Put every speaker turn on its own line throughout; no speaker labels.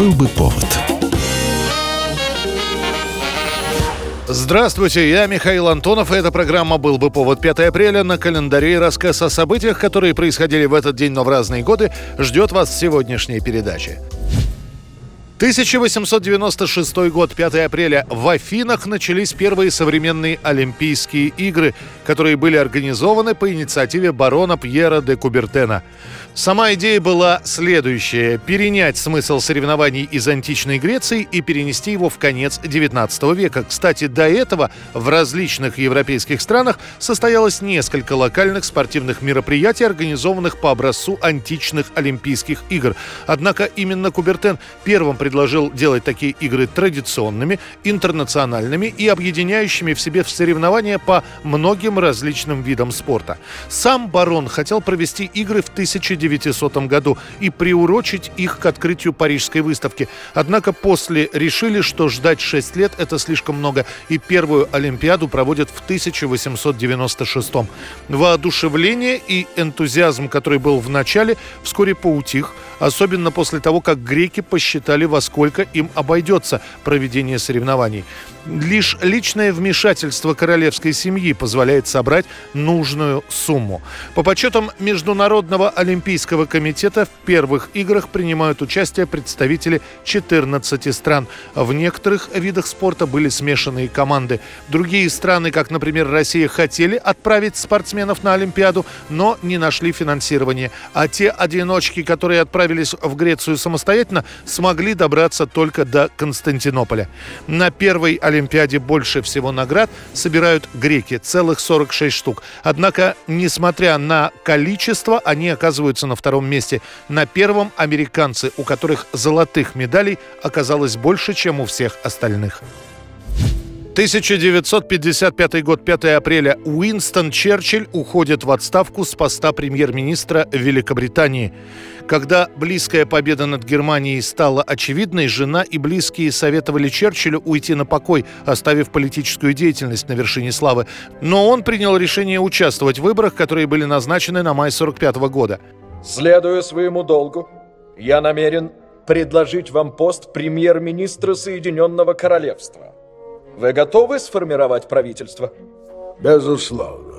Был бы повод.
Здравствуйте, я Михаил Антонов, и эта программа «Был бы повод» 5 апреля. На календаре рассказ о событиях, которые происходили в этот день, но в разные годы, ждет вас в сегодняшней передаче. 1896 год, 5 апреля. В Афинах начались первые современные Олимпийские игры, которые были организованы по инициативе барона Пьера де Кубертена. Сама идея была следующая – перенять смысл соревнований из античной Греции и перенести его в конец XIX века. Кстати, до этого в различных европейских странах состоялось несколько локальных спортивных мероприятий, организованных по образцу античных Олимпийских игр. Однако именно Кубертен первым предложил делать такие игры традиционными, интернациональными и объединяющими в себе в соревнования по многим различным видам спорта. Сам барон хотел провести игры в 1900 1900 году и приурочить их к открытию Парижской выставки. Однако после решили, что ждать 6 лет – это слишком много, и первую Олимпиаду проводят в 1896 -м. Воодушевление и энтузиазм, который был в начале, вскоре поутих, особенно после того, как греки посчитали, во сколько им обойдется проведение соревнований. Лишь личное вмешательство королевской семьи позволяет собрать нужную сумму. По подсчетам Международного олимпийского комитета в первых играх принимают участие представители 14 стран. В некоторых видах спорта были смешанные команды. Другие страны, как, например, Россия, хотели отправить спортсменов на Олимпиаду, но не нашли финансирования. А те одиночки, которые отправились в Грецию самостоятельно, смогли добраться только до Константинополя. На первой Олимпиаде больше всего наград собирают греки, целых 46 штук. Однако, несмотря на количество, они оказываются на втором месте. На первом американцы, у которых золотых медалей оказалось больше, чем у всех остальных. 1955 год, 5 апреля. Уинстон Черчилль уходит в отставку с поста премьер-министра Великобритании. Когда близкая победа над Германией стала очевидной, жена и близкие советовали Черчиллю уйти на покой, оставив политическую деятельность на вершине славы. Но он принял решение участвовать в выборах, которые были назначены на май 45 года.
Следуя своему долгу, я намерен предложить вам пост премьер-министра Соединенного Королевства – вы готовы сформировать правительство?
Безусловно.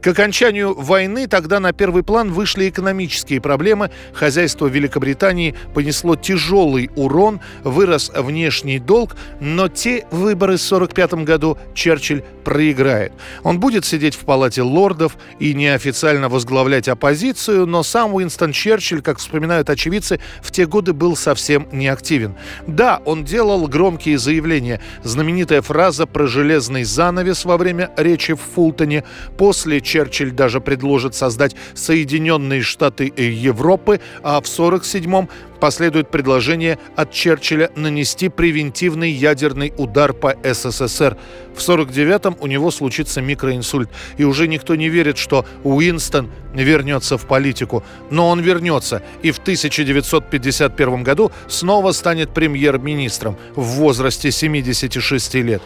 К окончанию войны тогда на первый план вышли экономические проблемы. Хозяйство Великобритании понесло тяжелый урон, вырос внешний долг, но те выборы в 1945 году Черчилль проиграет. Он будет сидеть в палате лордов и неофициально возглавлять оппозицию, но сам Уинстон Черчилль, как вспоминают очевидцы, в те годы был совсем неактивен. Да, он делал громкие заявления. Знаменитая фраза про железный занавес во время речи в Фултоне. После Черчилль даже предложит создать Соединенные Штаты Европы, а в 1947-м последует предложение от Черчилля нанести превентивный ядерный удар по СССР. В 49-м у него случится микроинсульт, и уже никто не верит, что Уинстон вернется в политику. Но он вернется, и в 1951 году снова станет премьер-министром в возрасте 76 лет.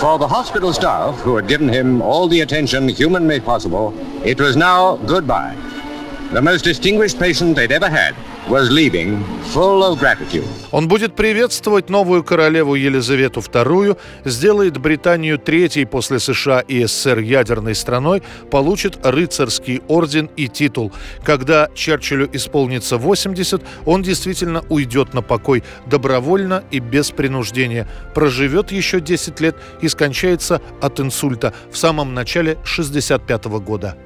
For the hospital staff, who had given him all the attention humanly possible, it was now goodbye. The most distinguished patient they'd ever had was leaving full of gratitude. Он будет приветствовать новую королеву Елизавету II, сделает Британию третьей после США и СССР ядерной страной, получит рыцарский орден и титул. Когда Черчиллю исполнится 80, он действительно уйдет на покой добровольно и без принуждения. Проживет еще 10 лет и скончается от инсульта в самом начале 65 года.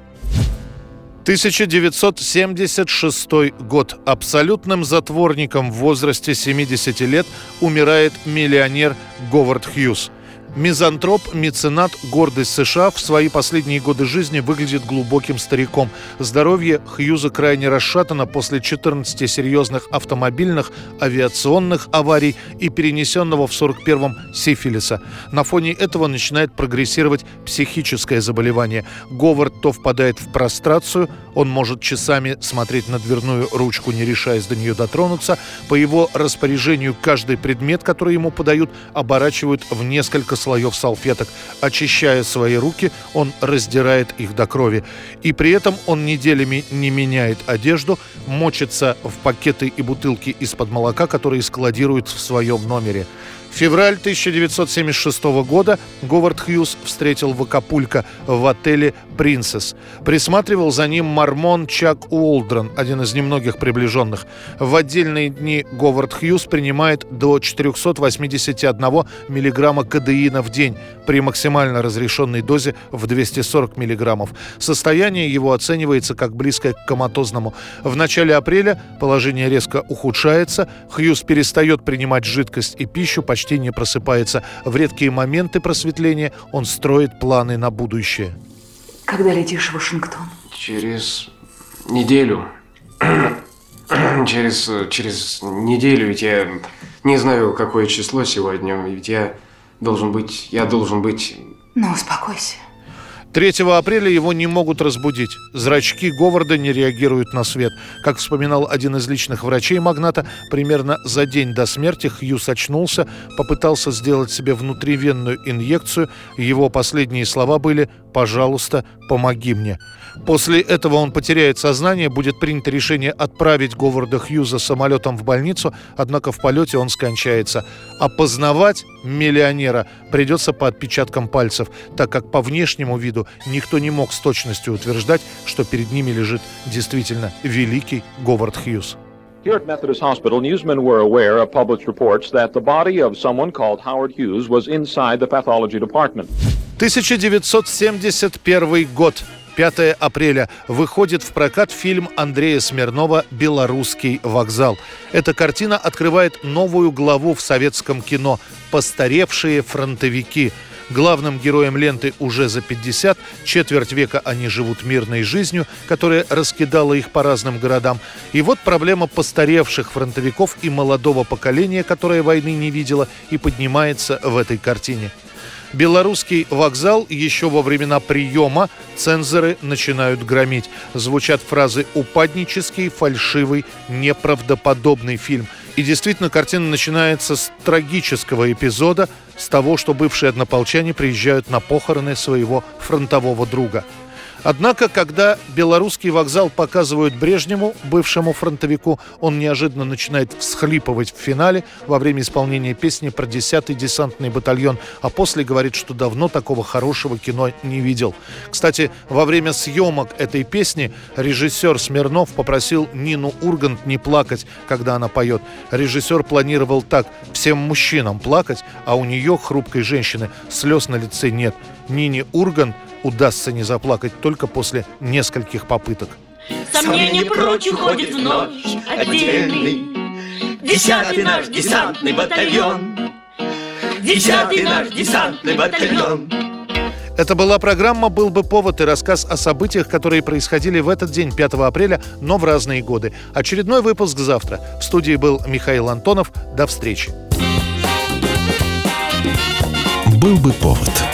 1976 год. Абсолютным затворником в возрасте 70 лет умирает миллионер Говард Хьюз. Мизантроп, меценат, гордость США в свои последние годы жизни выглядит глубоким стариком. Здоровье Хьюза крайне расшатано после 14 серьезных автомобильных, авиационных аварий и перенесенного в 41-м сифилиса. На фоне этого начинает прогрессировать психическое заболевание. Говард то впадает в прострацию, он может часами смотреть на дверную ручку, не решаясь до нее дотронуться. По его распоряжению каждый предмет, который ему подают, оборачивают в несколько слоев салфеток. Очищая свои руки, он раздирает их до крови. И при этом он неделями не меняет одежду, мочится в пакеты и бутылки из-под молока, которые складирует в своем номере. Февраль 1976 года Говард Хьюз встретил в в отеле «Принцесс». Присматривал за ним мормон Чак Уолдрон, один из немногих приближенных. В отдельные дни Говард Хьюз принимает до 481 миллиграмма кадеина в день при максимально разрешенной дозе в 240 миллиграммов. Состояние его оценивается как близкое к коматозному. В начале апреля положение резко ухудшается, Хьюз перестает принимать жидкость и пищу почти почти не просыпается. В редкие моменты просветления он строит планы на будущее.
Когда летишь в Вашингтон?
Через неделю. через, через неделю, ведь я не знаю, какое число сегодня, ведь я должен быть, я должен быть...
Ну, успокойся.
3 апреля его не могут разбудить. Зрачки Говарда не реагируют на свет. Как вспоминал один из личных врачей магната, примерно за день до смерти Хьюз очнулся, попытался сделать себе внутривенную инъекцию. Его последние слова были «пожалуйста, помоги мне». После этого он потеряет сознание, будет принято решение отправить Говарда Хьюза самолетом в больницу, однако в полете он скончается. Опознавать миллионера придется по отпечаткам пальцев, так как по внешнему виду никто не мог с точностью утверждать, что перед ними лежит действительно великий Говард Хьюз.
Here at Methodist Hospital, newsmen were aware of published reports that the body of someone called Howard Hughes was inside the pathology department.
1971 год. 5 апреля выходит в прокат фильм Андрея Смирнова «Белорусский вокзал». Эта картина открывает новую главу в советском кино «Постаревшие фронтовики». Главным героем ленты уже за 50, четверть века они живут мирной жизнью, которая раскидала их по разным городам. И вот проблема постаревших фронтовиков и молодого поколения, которое войны не видело, и поднимается в этой картине. Белорусский вокзал еще во времена приема цензоры начинают громить. Звучат фразы «упаднический», «фальшивый», «неправдоподобный фильм». И действительно, картина начинается с трагического эпизода, с того, что бывшие однополчане приезжают на похороны своего фронтового друга – Однако, когда белорусский вокзал показывают Брежневу, бывшему фронтовику, он неожиданно начинает всхлипывать в финале во время исполнения песни про 10-й десантный батальон, а после говорит, что давно такого хорошего кино не видел. Кстати, во время съемок этой песни режиссер Смирнов попросил Нину Ургант не плакать, когда она поет. Режиссер планировал так, всем мужчинам плакать, а у нее, хрупкой женщины, слез на лице нет. Нине Ургант удастся не заплакать только после нескольких попыток.
Сомнение прочь уходит в ночь отдельный Десятый наш десантный батальон Десятый наш десантный батальон
это была программа «Был бы повод» и рассказ о событиях, которые происходили в этот день, 5 апреля, но в разные годы. Очередной выпуск завтра. В студии был Михаил Антонов. До встречи.
«Был бы повод»